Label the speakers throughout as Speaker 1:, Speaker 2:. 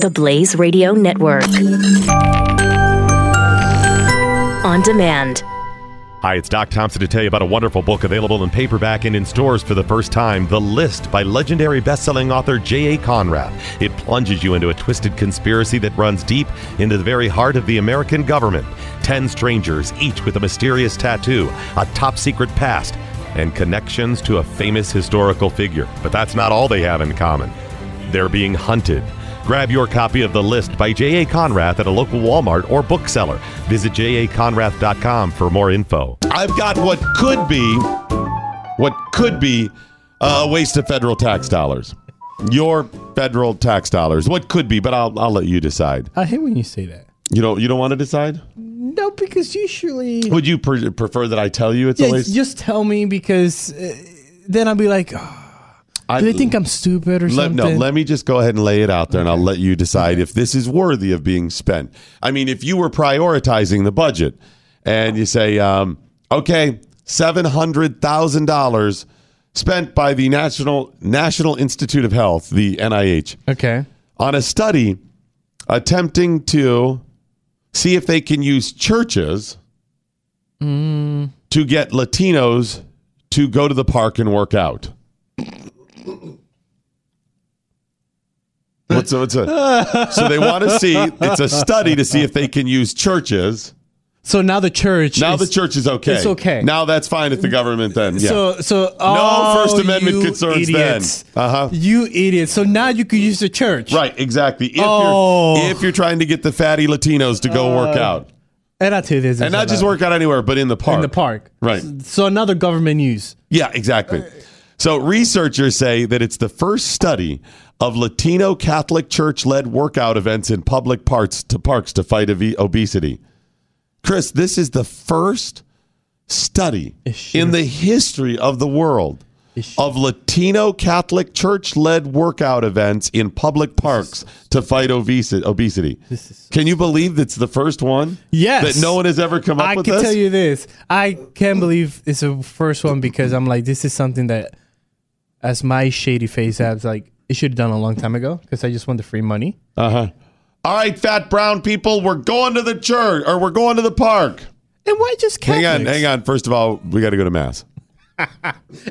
Speaker 1: The Blaze Radio Network. On demand.
Speaker 2: Hi, it's Doc Thompson to tell you about a wonderful book available in paperback and in stores for the first time The List by legendary best-selling author J.A. Konrath. It plunges you into a twisted conspiracy that runs deep into the very heart of the American government. Ten strangers, each with a mysterious tattoo, a top secret past, and connections to a famous historical figure. But that's not all they have in common. They're being hunted. Grab your copy of The List by J.A. Konrath at a local Walmart or bookseller. Visit jakonrath.com for more info.
Speaker 3: I've got what could be, what could be a waste of federal tax dollars. Your federal tax dollars. What could be, but I'll I'll let you decide.
Speaker 4: I hate when you say that.
Speaker 3: You don't you don't want to decide?
Speaker 4: No, because usually,
Speaker 3: Would you pre- prefer that I tell you it's
Speaker 4: yeah,
Speaker 3: a waste?
Speaker 4: just tell me because uh, then I'll be like, oh,
Speaker 3: I-
Speaker 4: do they think I'm stupid or
Speaker 3: Let,
Speaker 4: something?
Speaker 3: no, let me just go ahead and lay it out there, and I'll let you decide if this is worthy of being spent. I mean, if you were prioritizing the budget, and you say, um, okay, seven hundred thousand dollars spent by the National National Institute of Health, the NIH,
Speaker 4: okay.
Speaker 3: on a study attempting to see if they can use churches
Speaker 4: Mm.
Speaker 3: to get Latinos to go to the park and work out. What's what's a, so they want to see it's a study to see if they can use churches.
Speaker 4: So now the church.
Speaker 3: Now
Speaker 4: is,
Speaker 3: the church is okay.
Speaker 4: It's okay.
Speaker 3: Now that's fine if the government then. Yeah.
Speaker 4: So so oh,
Speaker 3: First Amendment concerns
Speaker 4: idiots.
Speaker 3: then. Uh-huh.
Speaker 4: You idiots. So now you could use the church.
Speaker 3: right, exactly. If
Speaker 4: Oh.
Speaker 3: you're if you're trying to get the fatty Latinos to go work out.
Speaker 4: And I tell you this,
Speaker 3: And not just work out anywhere, but in the park.
Speaker 4: in the park.
Speaker 3: Right.
Speaker 4: So another government use.
Speaker 3: Yeah, exactly. So researchers say that it's the first study of Latino Catholic Church led workout events in public parts to parks to fight ob- obesity. Kris, this is the first study in the history of the world of Latino Catholic Church led workout events in public parks to fight obesity. obesity. Can you believe that's the first one?
Speaker 4: Yes.
Speaker 3: That no one has ever come up
Speaker 4: I
Speaker 3: with
Speaker 4: can
Speaker 3: this?
Speaker 4: tell you this. I can't believe it's the first one because I'm like, this is something that, as my shady face has, like, it should have done a long time ago because I just want the free money.
Speaker 3: Uh huh. All right, fat brown people, we're going to the church or we're going to the park.
Speaker 4: And why just Catholics?
Speaker 3: Hang on, hang on. First of all, we got to go to mass.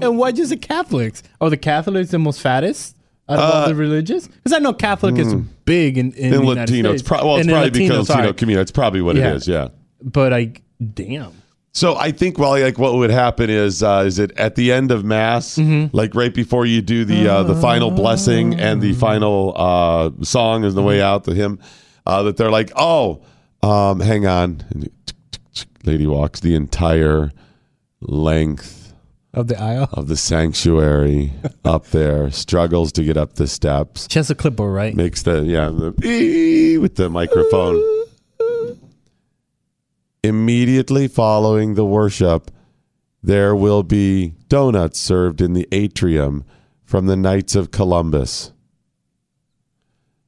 Speaker 4: And why just the Catholics? Are the Catholics the most fattest out of all the religions? Because I know Catholic is big in, in,
Speaker 3: Uh,
Speaker 4: the United
Speaker 3: Latino, it's pro- well, it's
Speaker 4: And in
Speaker 3: probably
Speaker 4: Latino,
Speaker 3: because
Speaker 4: sorry.
Speaker 3: Latino community. It's probably what
Speaker 4: Yeah.
Speaker 3: it is. Yeah.
Speaker 4: But like, damn.
Speaker 3: So I think, well, like what would happen is, uh, is it at the end of mass,
Speaker 4: Mm-hmm.
Speaker 3: like right before you do the uh, the final blessing and the final uh, song is the way
Speaker 4: Mm-hmm.
Speaker 3: out, the hymn, uh, that they're like, oh, um, hang on, And lady walks the entire length
Speaker 4: Of the aisle.
Speaker 3: of the sanctuary up there, struggles to get up the steps.
Speaker 4: She has a clipboard, right?
Speaker 3: makes the yeah the with the microphone immediately following the worship there will be donuts served in the atrium from the knights of columbus.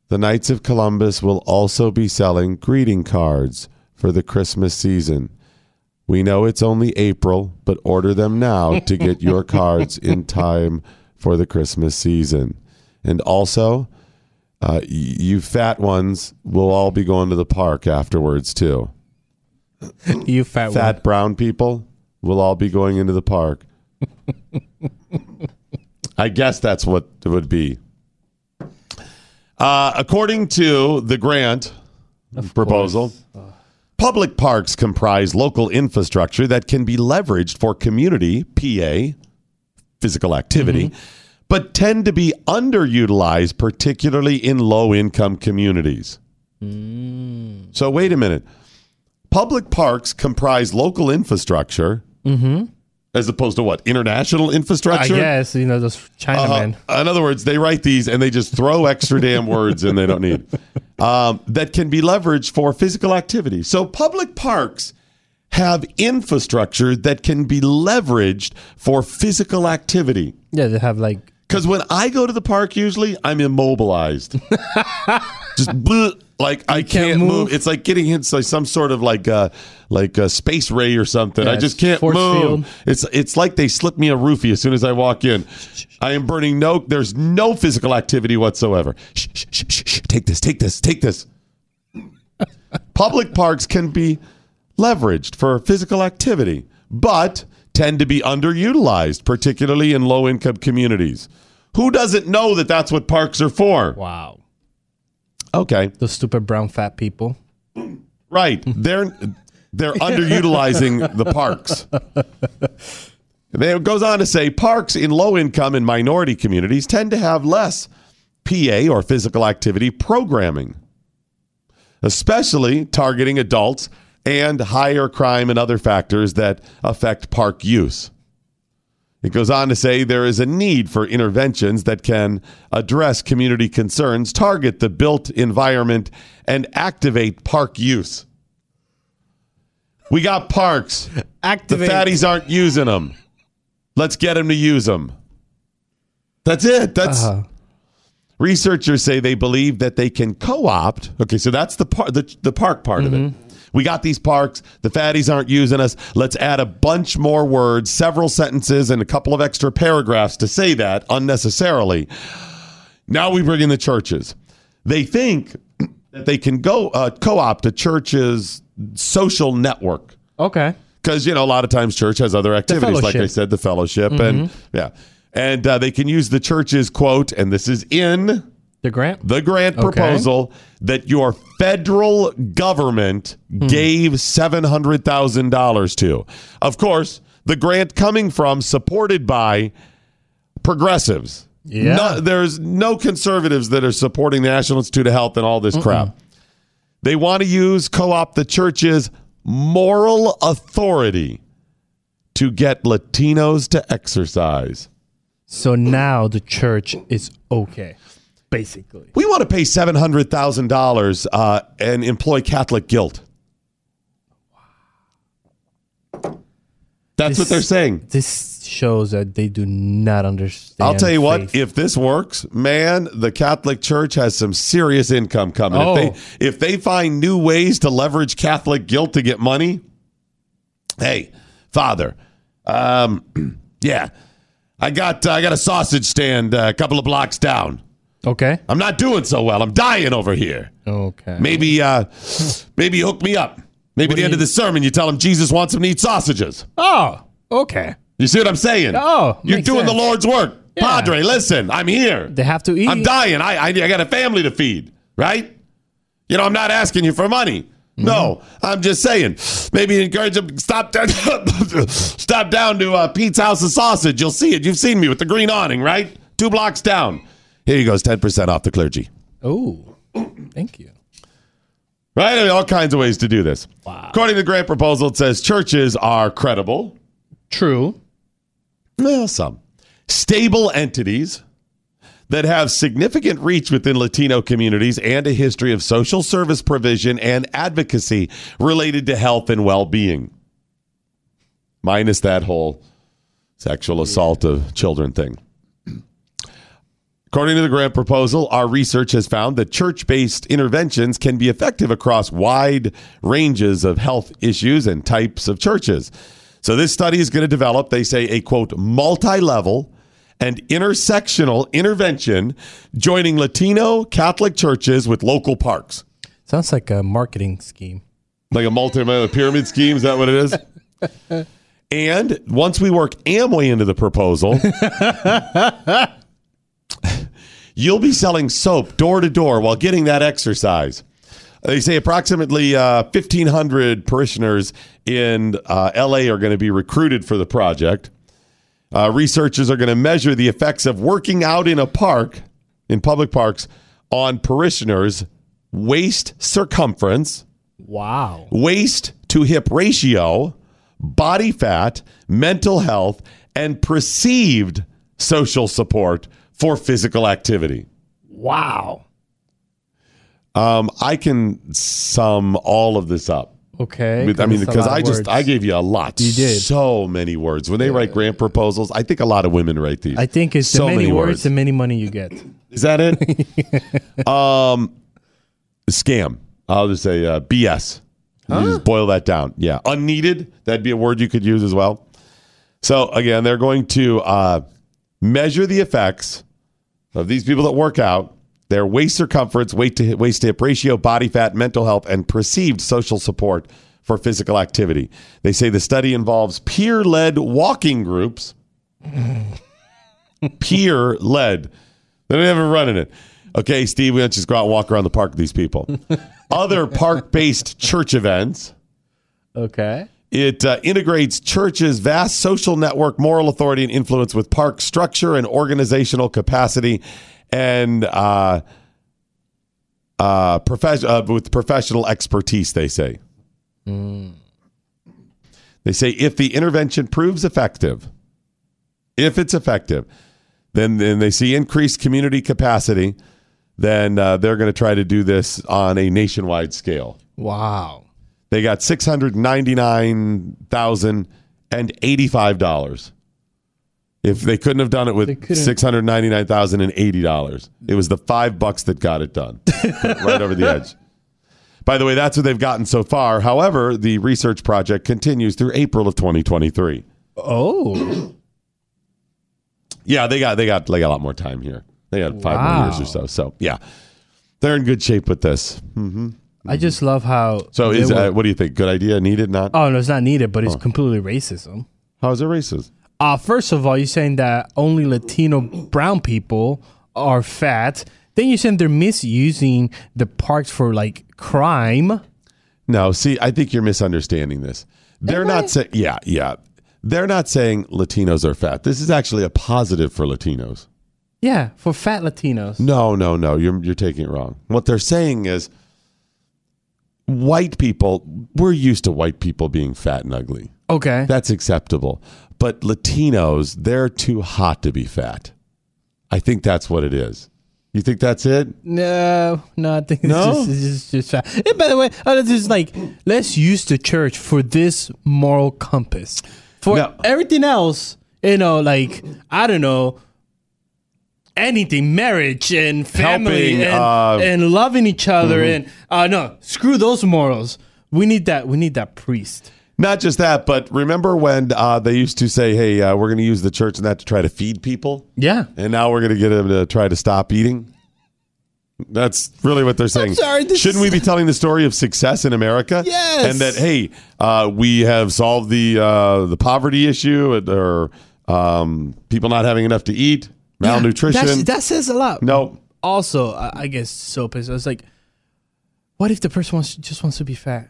Speaker 3: The knights of columbus will also be selling greeting cards for the christmas season. We know it's only april but order them now to get your cards in time for the christmas season. And also uh, you fat ones will all be going to the park afterwards too.
Speaker 4: You fat,
Speaker 3: Fat
Speaker 4: one.
Speaker 3: brown people will all be going into the park. I guess that's what it would be. Uh, according to the grant proposal, public parks comprise local infrastructure that can be leveraged for community PA physical activity, but tend to be underutilized, particularly in low income communities. So, wait a minute. Public parks comprise local infrastructure as opposed to what? International
Speaker 4: I
Speaker 3: infrastructure?
Speaker 4: guess, you know, those Chinamen.
Speaker 3: Uh, in other words, they write these and they just throw extra damn words in they don't need um, that can be leveraged for physical activity. So public parks have infrastructure that can be leveraged for physical activity.
Speaker 4: yeah, they have like
Speaker 3: Because when I go to the park, usually I'm immobilized. just bleh, like I
Speaker 4: can't
Speaker 3: can't, move.
Speaker 4: move?
Speaker 3: It's like getting hit like some sort of like uh like a space ray or something. I just can't move.
Speaker 4: field.
Speaker 3: It's it's like they slip me a roofie as soon as I walk in. I am burning no. There's no physical activity whatsoever. Shh, shh, shh, shh, shh. Take this. Take this. Take this. Public parks can be leveraged for physical activity, but tend to be underutilized, particularly in low income communities. Who doesn't know that that's what parks are for?
Speaker 4: Wow.
Speaker 3: Okay.
Speaker 4: Those stupid brown fat people.
Speaker 3: Right. They're they're underutilizing the parks. It goes on to say parks in low income and minority communities tend to have less PA or physical activity programming, especially targeting adults and higher crime and other factors that affect park use. It goes on to say there is a need for interventions that can address community concerns, target the built environment, and activate park use. We got parks.
Speaker 4: Activate.
Speaker 3: The fatties aren't using them. Let's get them to use them. That's it. That's
Speaker 4: Uh-huh.
Speaker 3: researchers say they believe that they can co-opt. Okay, so that's the part the, the park part of it. We got these parks. The fatties aren't using us. Let's add a bunch more words, several sentences, and a couple of extra paragraphs to say that unnecessarily. Now we bring in the churches. They think that they can go uh, co-opt a church's social network
Speaker 4: Okay.
Speaker 3: because you know a lot of times church has other activities like i said the fellowship and yeah and uh, they can use the church's quote and this is in
Speaker 4: The grant.
Speaker 3: the grant
Speaker 4: Okay.
Speaker 3: proposal that your federal government hmm. gave $700000 to of course the grant coming from supported by progressives
Speaker 4: Yeah.
Speaker 3: No- there's no conservatives that are supporting the national institute of health and all this crap they want to use co-op the church's moral authority to get Latinos to exercise.
Speaker 4: So now the church is okay, basically.
Speaker 3: We want to pay seven hundred thousand dollars uh, and employ Catholic guilt. That's what they're saying.
Speaker 4: This shows that they do not understand.
Speaker 3: I'll tell you what, if this works, man, the Catholic Church has some serious income coming.
Speaker 4: Oh.
Speaker 3: If they if they find new ways to leverage Catholic guilt to get money, hey, Father, um, yeah, I got I got a sausage stand uh, a couple of blocks down.
Speaker 4: Okay,
Speaker 3: I'm not doing so well. I'm dying over here.
Speaker 4: okay,
Speaker 3: Maybe uh, maybe you hook me up. Maybe at the end
Speaker 4: you-
Speaker 3: of the sermon, you tell him Jesus wants him to eat sausages.
Speaker 4: oh, okay.
Speaker 3: You see what I'm saying?
Speaker 4: Oh,
Speaker 3: you're
Speaker 4: makes
Speaker 3: doing the
Speaker 4: sense.
Speaker 3: Lord's work,
Speaker 4: Yeah.
Speaker 3: Padre. Listen, I'm here.
Speaker 4: They have to eat.
Speaker 3: I'm dying. I, I I got a family to feed, right? You know, I'm not asking you for money. No, I'm just saying. Maybe encourage them. Stop down. stop down to uh, Pete's House of Sausage. You'll see it. You've seen me with the green awning, right? Two blocks down. Here you goes. Ten percent off the clergy.
Speaker 4: Oh, thank you.
Speaker 3: Right? I mean, all kinds of ways to do this.
Speaker 4: Wow.
Speaker 3: According to the grant proposal, it says churches are credible.
Speaker 4: True.
Speaker 3: Well, some stable entities that have significant reach within Latino communities and a history of social service provision and advocacy related to health and well being. Minus that whole sexual assault of children thing. According to the grant proposal, our research has found that church based interventions can be effective across wide ranges of health issues and types of churches. So, this study is going to develop, they say, a quote, multi level and intersectional intervention joining Latino Catholic churches with local parks.
Speaker 4: Sounds like a marketing scheme.
Speaker 3: Like a multi uh, pyramid scheme, is that what it is? and once we work Amway into the proposal, you'll be selling soap door to door while getting that exercise. They say approximately uh, 1,500 parishioners in uh, LA are going to be recruited for the project. Uh, researchers are going to measure the effects of working out in a park, in public parks, on parishioners' waist circumference,
Speaker 4: Wow.
Speaker 3: waist to hip ratio, body fat, mental health, and perceived social support for physical activity.
Speaker 4: Wow.
Speaker 3: Um, I can sum all of this up.
Speaker 4: Okay.
Speaker 3: With- I mean, because I just
Speaker 4: words.
Speaker 3: I gave you a lot.
Speaker 4: You did.
Speaker 3: so many words. When they write grant proposals, I think a lot of women write these.
Speaker 4: I think it's
Speaker 3: so
Speaker 4: the many,
Speaker 3: many
Speaker 4: words,
Speaker 3: words.
Speaker 4: the many money you get.
Speaker 3: Is that it? um, scam. I'll just say uh, BS. You just boil that down. Yeah, unneeded. That'd be a word you could use as well. So again, they're going to uh, measure the effects of these people that work out, their waist circumference, weight to waist to hip ratio, body fat, mental health, and perceived social support for physical activity. They say the study involves peer led walking groups. peer led. They don't ever running it. Okay, Steve, we don't just go out and walk around the park with these people. Other park based church events.
Speaker 4: Okay.
Speaker 3: It uh, integrates churches' vast social network, moral authority, and influence with park structure and organizational capacity, and uh, uh, uh, with professional expertise. They say. They say if the intervention proves effective, if it's effective, then then they see increased community capacity. Then uh, they're going to try to do this on a nationwide scale.
Speaker 4: Wow.
Speaker 3: They got six hundred ninety nine thousand and eighty five dollars. If they couldn't have done it with six hundred ninety nine thousand and eighty dollars, it was the five bucks that got it done, right over the edge. By the way, that's what they've gotten so far. However, the research project continues through April of 2023.
Speaker 4: Oh.
Speaker 3: Yeah, they got they got they got a lot more time here. They got five more years or so. So yeah, they're in good shape with this. Mm-hmm.
Speaker 4: I just love how.
Speaker 3: So
Speaker 4: they
Speaker 3: is
Speaker 4: were-
Speaker 3: uh, what do you think? Good idea? Needed? Not?
Speaker 4: oh, no, it's not needed, but it's completely racism.
Speaker 3: How is it racist?
Speaker 4: Uh, first of all, you're saying that only Latino brown people are fat. Then you're saying they're misusing the parks for like crime.
Speaker 3: No, see, I think you're misunderstanding this. They're not saying, yeah, yeah. They're not saying Latinos are fat. This is actually a positive for Latinos.
Speaker 4: Yeah, for fat Latinos.
Speaker 3: No, no, no. You're you're taking it wrong. What they're saying is white people, we're used to white people being fat and ugly.
Speaker 4: Okay.
Speaker 3: That's acceptable. But Latinos, they're too hot to be fat. I think that's what it is. You think that's it?
Speaker 4: No, no, I think
Speaker 3: No?
Speaker 4: it's just, it's just, just fat. And by the way, uh, it's just like let's use the church for this moral compass. For
Speaker 3: No.
Speaker 4: everything else, you know, like I don't know, anything, marriage and family
Speaker 3: Helping,
Speaker 4: and,
Speaker 3: uh,
Speaker 4: and loving each other, and uh, no, screw those morals. We need that. We need that priest.
Speaker 3: Not just that, but remember when uh, they used to say, hey, uh, we're going to use the church and that to try to feed people?
Speaker 4: Yeah.
Speaker 3: And now we're going to get them to try to stop eating? That's really what they're saying.
Speaker 4: sorry,
Speaker 3: Shouldn't we be telling the story of success in America?
Speaker 4: Yes.
Speaker 3: And that hey, uh, we have solved the uh, the poverty issue, or um, people not having enough to eat, malnutrition.
Speaker 4: That's, that says a lot.
Speaker 3: no,
Speaker 4: Also, I, I guess so pissed. I was like, what if the person wants just wants to be fat?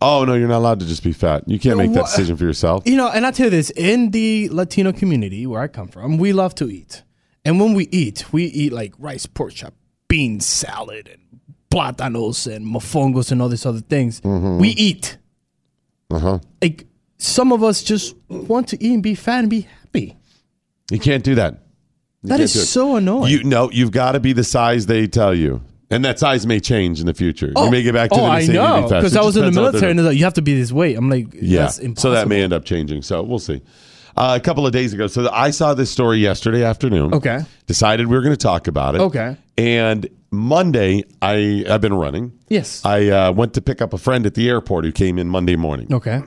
Speaker 3: oh no, you're not allowed to just be fat. You can't make that
Speaker 4: What?
Speaker 3: decision for yourself.
Speaker 4: You know, and I tell you this: in the Latino community where I come from, we love to eat, and when we eat, we eat like rice, pork chop, bean salad, and plátanos and mofongos and all these other things. We eat.
Speaker 3: Uh huh.
Speaker 4: Like some of us just want to eat and be fat and be happy.
Speaker 3: You can't do that. You
Speaker 4: That is so annoying.
Speaker 3: You no, you've got to be the size they tell you, and that size may change in the future. you may get back to
Speaker 4: oh,
Speaker 3: and
Speaker 4: I know because I was in the
Speaker 3: depends on what they're
Speaker 4: military, and they're like, you have to be this weight. I'm like,
Speaker 3: yeah, so that may end up changing. So we'll see. Uh, a couple of days ago, so I saw this story yesterday afternoon.
Speaker 4: Okay.
Speaker 3: decided we were going to talk about it.
Speaker 4: Okay.
Speaker 3: and Monday I I've been running.
Speaker 4: Yes.
Speaker 3: I uh, went to pick up a friend at the airport who came in Monday morning.
Speaker 4: okay.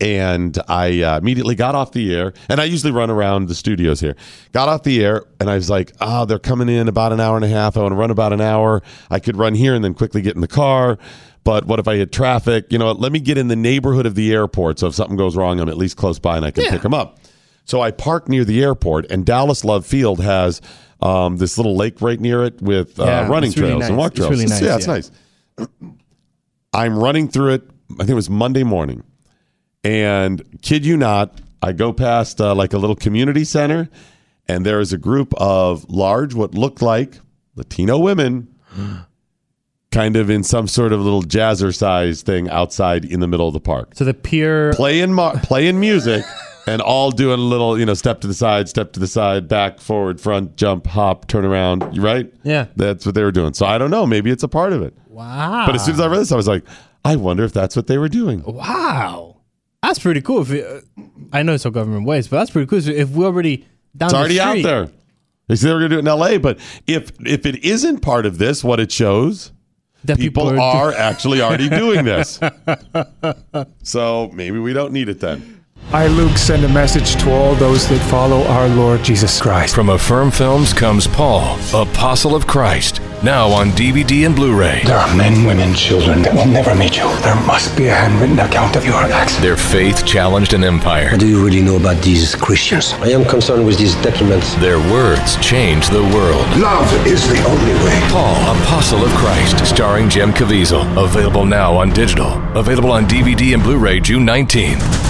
Speaker 3: And I uh, immediately got off the air. And I usually run around the studios here. Got off the air, and I was like, "Oh, they're coming in about an hour and a half. I want to run about an hour. I could run here and then quickly get in the car." But what if I hit traffic? You know, what, let me get in the neighborhood of the airport. So if something goes wrong, I'm at least close by and I can
Speaker 4: Yeah.
Speaker 3: pick them up. So I parked near the airport, and Dallas Love Field has um, this little lake right near it with uh,
Speaker 4: Yeah,
Speaker 3: running
Speaker 4: it's really
Speaker 3: trails and
Speaker 4: nice.
Speaker 3: walk
Speaker 4: It's
Speaker 3: trails.
Speaker 4: really nice,
Speaker 3: yeah, it's
Speaker 4: yeah.
Speaker 3: nice. I'm running through it. I think it was Monday morning. And kid you not, I go past uh, like a little community center, and there is a group of large, what looked like Latino women, kind of in some sort of little jazzercise thing outside in the middle of the park,
Speaker 4: So the pure
Speaker 3: playing mu- playing music, and all doing a little, you know, step to the side, step to the side, back, forward, front, jump, hop, turn around. You right?
Speaker 4: Yeah.
Speaker 3: that's what they were doing. So I don't know. Maybe it's a part of it.
Speaker 4: wow.
Speaker 3: But as soon as I read this, I was like, I wonder if that's what they were doing.
Speaker 4: Wow, that's pretty cool. If it, uh, I know it's all government ways, but that's pretty cool. If we're already down
Speaker 3: It's
Speaker 4: the
Speaker 3: already out there. They said they were going to do it in L.A., but if if it isn't part of this, what it shows
Speaker 4: That
Speaker 3: people,
Speaker 4: people
Speaker 3: are,
Speaker 4: are
Speaker 3: actually already doing this. so maybe we don't need it then.
Speaker 5: I, Luke, send a message to all those that follow our Lord Jesus Christ.
Speaker 6: From Affirm Films comes Paul, Apostle of Christ, now on DVD and Blu ray.
Speaker 5: There are men, women, children that will never meet you. There must be a handwritten account of your acts.
Speaker 6: Their faith challenged an empire.
Speaker 7: What do you really know about these Christians? I am concerned with these documents.
Speaker 6: Their words changed the world.
Speaker 5: Love is the only way.
Speaker 6: Paul, Apostle of Christ, starring Jim Caviezel. Available now on digital. Available on DVD and Blu ray June 19th.